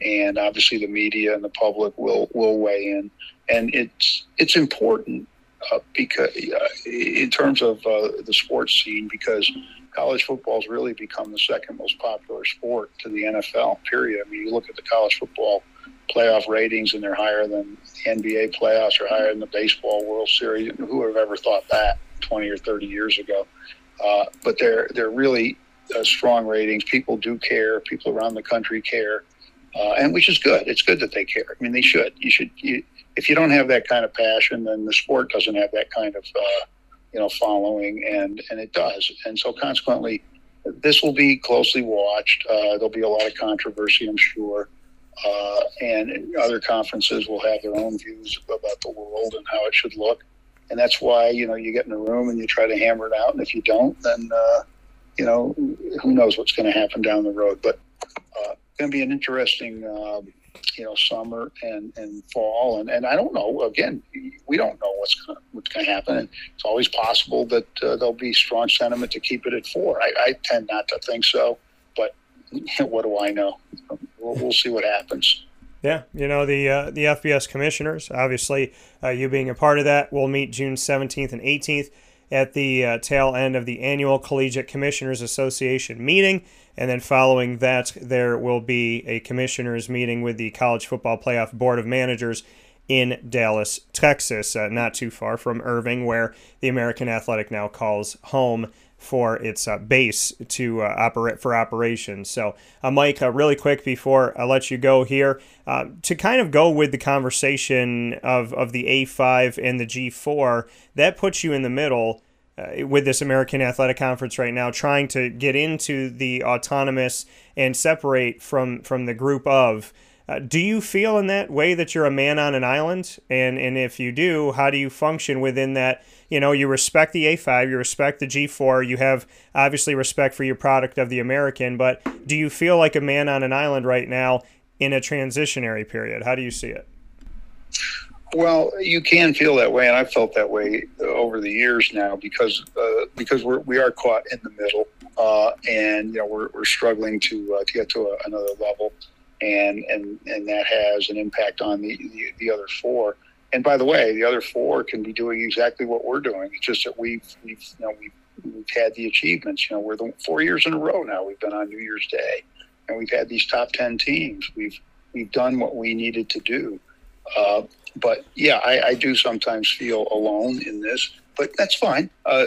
Speaker 2: and obviously the media and the public will will weigh in. And it's it's important uh, because uh, in terms of uh, the sports scene, because college football has really become the second most popular sport to the NFL. Period. I mean, you look at the college football playoff ratings, and they're higher than the NBA playoffs, or higher than the baseball World Series. Who would have ever thought that 20 or 30 years ago? Uh, but they're they're really uh, strong ratings. People do care. People around the country care, uh, and which is good. It's good that they care. I mean, they should. You should. You, if you don't have that kind of passion, then the sport doesn't have that kind of uh, you know following, and and it does. And so consequently, this will be closely watched. Uh, there'll be a lot of controversy, I'm sure. Uh, and other conferences will have their own views about the world and how it should look. And that's why, you know, you get in a room and you try to hammer it out. And if you don't, then, uh, you know, who knows what's going to happen down the road. But uh, going to be an interesting, um, you know, summer and, and fall. And, and I don't know, again, we don't know what's going what's going to happen. And it's always possible that uh, there'll be strong sentiment to keep it at four. I, I tend not to think so, but <laughs> what do I know? We'll, we'll see what happens.
Speaker 1: Yeah, you know the uh, the FBS commissioners. Obviously, uh, you being a part of that, will meet June seventeenth and eighteenth at the uh, tail end of the annual Collegiate Commissioners Association meeting, and then following that, there will be a commissioners meeting with the College Football Playoff Board of Managers in Dallas, Texas, uh, not too far from Irving, where the American Athletic now calls home for its uh, base to uh, operate for operations. So, uh, Mike, uh, really quick before I let you go here, uh, to kind of go with the conversation of, of the A5 and the G4, that puts you in the middle. Uh, with this American Athletic Conference right now, trying to get into the autonomous and separate from from the group of. Do you feel in that way that you're a man on an island? And and if you do, how do you function within that you know, you respect the A5, you respect the G4, you have obviously respect for your product of the American, but do you feel like a man on an island right now in a transitionary period? How do you see it?
Speaker 2: Well, you can feel that way, and I've felt that way over the years now because uh, because we're we are caught in the middle, uh, and you know we're, we're struggling to uh, to get to a, another level, and and and that has an impact on the the, the other four. And by the way, the other four can be doing exactly what we're doing. It's just that we've, we've you know, we've, we've had the achievements. You know, we're the four years in a row now. We've been on New Year's Day, and we've had these top ten teams. We've we've done what we needed to do. Uh, but yeah, I, I, do sometimes feel alone in this, but that's fine. Uh,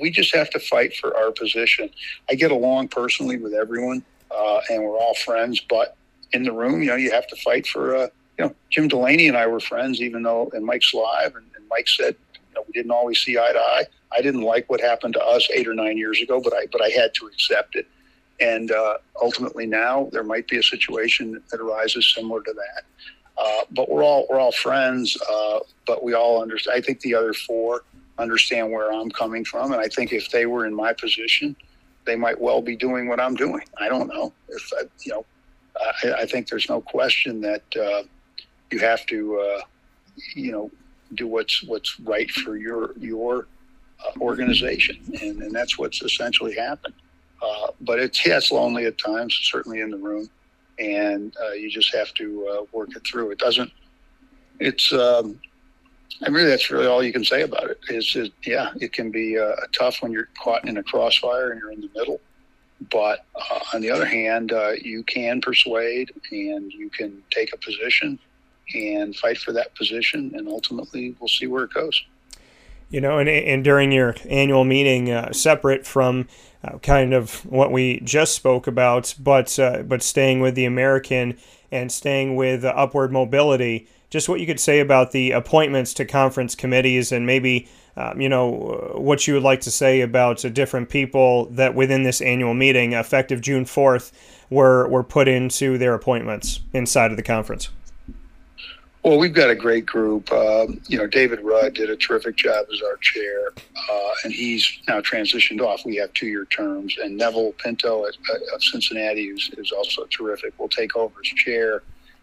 Speaker 2: we just have to fight for our position. I get along personally with everyone, uh, and we're all friends. But in the room, you know, you have to fight for uh, you know, Jim Delaney and I were friends, even though, and Mike Slive, and, and Mike said, you know, we didn't always see eye to eye. I didn't like what happened to us eight or nine years ago, but I, but I had to accept it. And uh, ultimately, now there might be a situation that arises similar to that. Uh, but we're all we're all friends. Uh, but we all understand. I think the other four understand where I'm coming from, and I think if they were in my position, they might well be doing what I'm doing. I don't know if I, you know. I, I think there's no question that uh, you have to, uh, you know, do what's what's right for your your uh, organization, and, and that's what's essentially happened. Uh, but it's yeah, it's lonely at times, certainly in the room, and you just have to work it through. It doesn't. It's. Um, I mean, that's really all you can say about it. Is, is yeah, it can be uh, tough when you're caught in a crossfire and you're in the middle. But uh, on the other hand, you can persuade and you can take a position and fight for that position, and ultimately we'll see where it goes.
Speaker 1: You know, and, and during your annual meeting, uh, separate from uh, kind of what we just spoke about, but uh, but staying with the American and staying with upward mobility, just what you could say about the appointments to conference committees and maybe um, you know what you would like to say about different people that within this annual meeting, effective June fourth, were were put into their appointments inside of the conference.
Speaker 2: Well, we've got a great group. Um, you know, David Rudd did a terrific job as our chair, uh, and he's now transitioned off. We have two-year terms, and Neville Pinto uh, of Cincinnati is, is also terrific. Will take over as chair,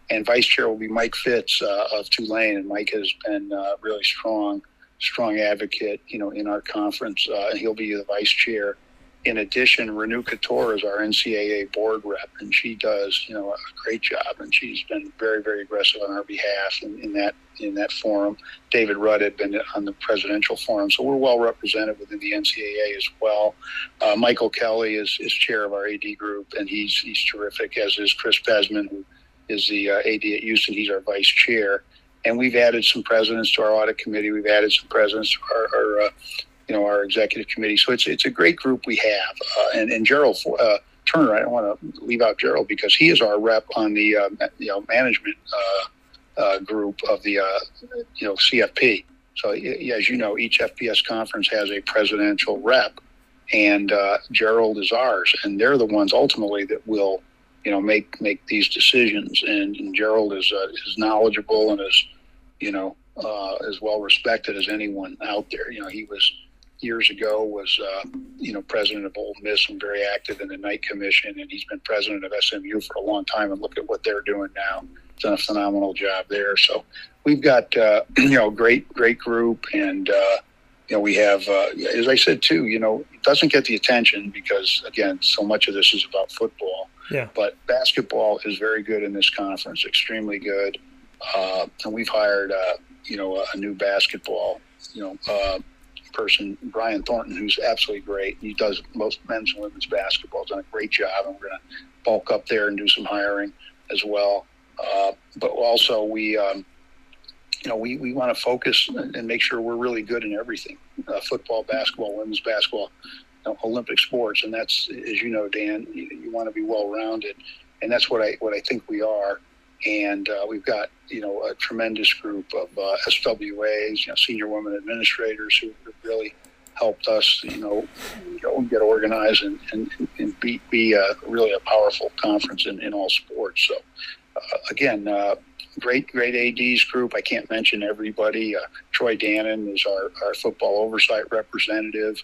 Speaker 2: and vice chair will be Mike Fitts uh, of Tulane, and Mike has been uh, really strong, strong advocate. You know, in our conference, uh, and he'll be the vice chair. in addition, Renu Khator is our NCAA board rep, and she does, you know, a great job, and she's been very, very aggressive on our behalf in, in that in that forum. David Rudd had been on the presidential forum, so we're well represented within the NCAA as well. Uh, Michael Kelly is, is chair of our AD group, and he's he's terrific, as is Chris Pezman, who is the uh, AD at Houston. He's our vice chair. And we've added some presidents to our audit committee. We've added some presidents to our, our uh, you know, our executive committee. So it's it's a great group we have. Uh, and and Gerald uh, Turner, I don't want to leave out Gerald because he is our rep on the uh, you know management uh, group of the you know CFP. So as you know, each FBS conference has a presidential rep, and Gerald is ours, and they're the ones ultimately that will you know make make these decisions. And, and Gerald is is knowledgeable and is you know uh, as well respected as anyone out there. You know, he was years ago was uh, you know president of Ole Miss and very active in the Knight Commission, and he's been president of SMU for a long time. And look at what they're doing now; done a phenomenal job there. So we've got uh, <clears throat> you know great great group, and uh, you know we have uh, as I said too. You know, it doesn't get the attention because again, so much of this is about football.
Speaker 1: Yeah.
Speaker 2: But basketball is very good in this conference, extremely good, uh, and we've hired uh, you know a new basketball you know person, Brian Thornton, who's absolutely great. He does most men's and women's basketball. He's done a great job, and we're going to bulk up there and do some hiring as well. Uh, but also, we, um, you know, we, we want to focus and make sure we're really good in everything: uh, football, basketball, women's basketball, you know, Olympic sports, and that's, as you know, Dan, you, you want to be well rounded, and that's what I what I think we are and uh, we've got you know a tremendous group of uh, SWAs, you know, senior women administrators who really helped us, you know, go get organized and, and, and be, be uh, really a powerful conference in, in all sports. So, uh, again, uh, great, great ADs group. I can't mention everybody. Uh, Troy Dannen is our, our football oversight representative,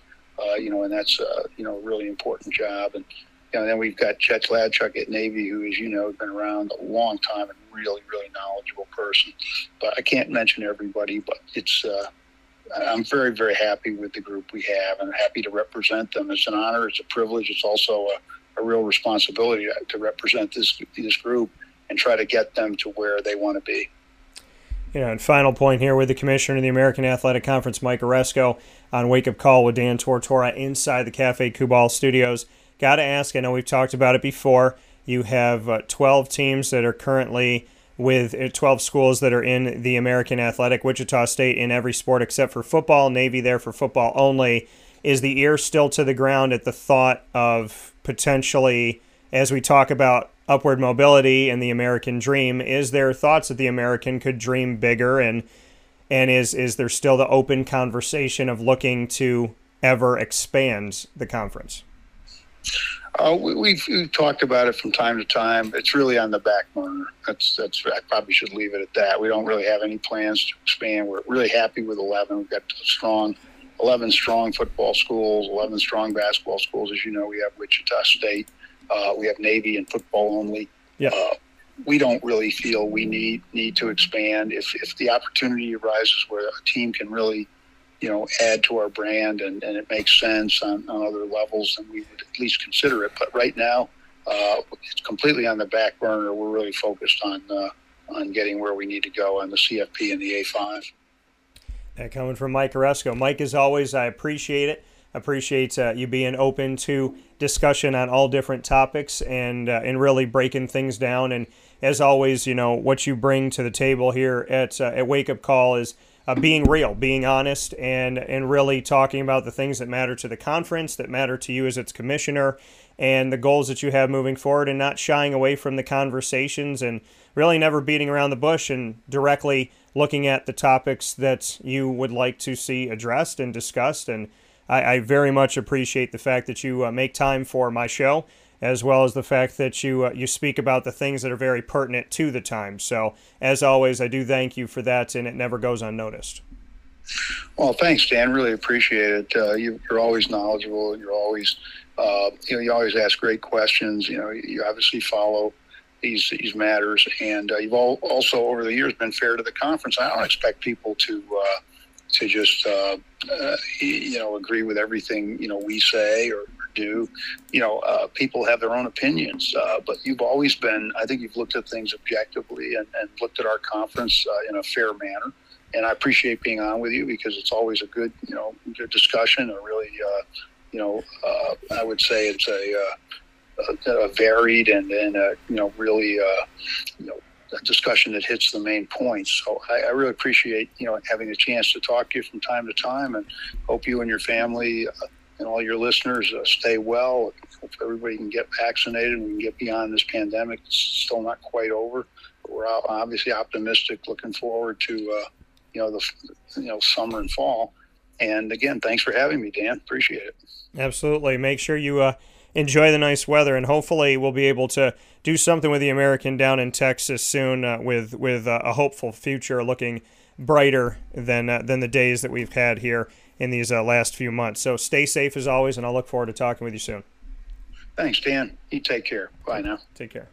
Speaker 2: you know, and that's, you know, a really important job. And, you know, then we've got Chet Gladchuk at Navy, who, as you know, has been around a long time and really, really knowledgeable person. But I can't mention everybody, but it's, uh, I'm very, very happy with the group we have and happy to represent them. It's an honor, it's a privilege, it's also a, a real responsibility to, to represent this, this group and try to get them to where they want to be.
Speaker 1: You know, and final point here with the commissioner of the American Athletic Conference, Mike Aresco, on Wake Up Call with Dan Tortora inside the Cafe Kubal studios. Got to ask, I know we've talked about it before. You have uh, 12 teams that are currently with uh, 12 schools that are in the American Athletic, Wichita State in every sport except for football, Navy there for football only. Is the ear still to the ground at the thought of potentially, as we talk about upward mobility and the American dream, is there thoughts that the American could dream bigger and and is is there still the open conversation of looking to ever expand the conference?
Speaker 2: Uh, we, we've, we've, talked about it from time to time. It's really on the back burner. That's that's. I probably should leave it at that. We don't really have any plans to expand. We're really happy with 11. We've got strong, 11 strong football schools, 11 strong basketball schools. As you know, we have Wichita State. Uh, we have Navy and football only.
Speaker 1: Yeah.
Speaker 2: Uh, we don't really feel we need need to expand. If if the opportunity arises where a team can really you know, add to our brand and, and it makes sense on, on other levels, then we would at least consider it. But right now, uh, it's completely on the back burner. We're really focused on uh, on getting where we need to go on the CFP and the A5.
Speaker 1: That coming from Mike Aresco. Mike, as always, I appreciate it. Appreciate uh, you being open to discussion on all different topics and uh, and really breaking things down. And as always, you know what you bring to the table here at uh, at Wake Up Call is uh, being real, being honest, and and really talking about the things that matter to the conference, that matter to you as its commissioner, and the goals that you have moving forward, and not shying away from the conversations, and really never beating around the bush, and directly looking at the topics that you would like to see addressed and discussed. And I, I very much appreciate the fact that you uh, make time for my show as well as the fact that you uh, you speak about the things that are very pertinent to the time. So, as always, I do thank you for that, and it never goes unnoticed.
Speaker 2: Well, thanks, Dan. Really appreciate it. Uh, you, are always knowledgeable. and You're always, uh, you know, you always ask great questions. You know, you obviously follow these these matters, and uh, you've all, also over the years been fair to the conference. I don't expect people to uh, to just uh, uh, you know agree with everything you know we say or do. You know, uh, people have their own opinions, uh, but you've always been. I think you've looked at things objectively and, and looked at our conference uh, in a fair manner. And I appreciate being on with you because it's always a good, you know, good discussion. A really, uh, you know, uh, I would say it's a, a, a varied and and a, you know really, you know discussion that hits the main points. So I, I, really appreciate you know having a chance to talk to you from time to time, and hope you and your family uh, and all your listeners uh, stay well. Hope everybody can get vaccinated and we can get beyond this pandemic. It's still not quite over. But we're obviously optimistic, looking forward to uh, you know the you know summer and fall. And again, thanks for having me, Dan. Appreciate it.
Speaker 1: Absolutely. Make sure you uh, enjoy the nice weather, and hopefully we'll be able to do something with the American down in Texas soon, uh, with with uh, a hopeful future looking brighter than uh, than the days that we've had here in these uh, last few months. So stay safe as always, and I'll look forward to talking with you soon.
Speaker 2: Thanks, Dan. You take care. Bye now.
Speaker 1: Take care.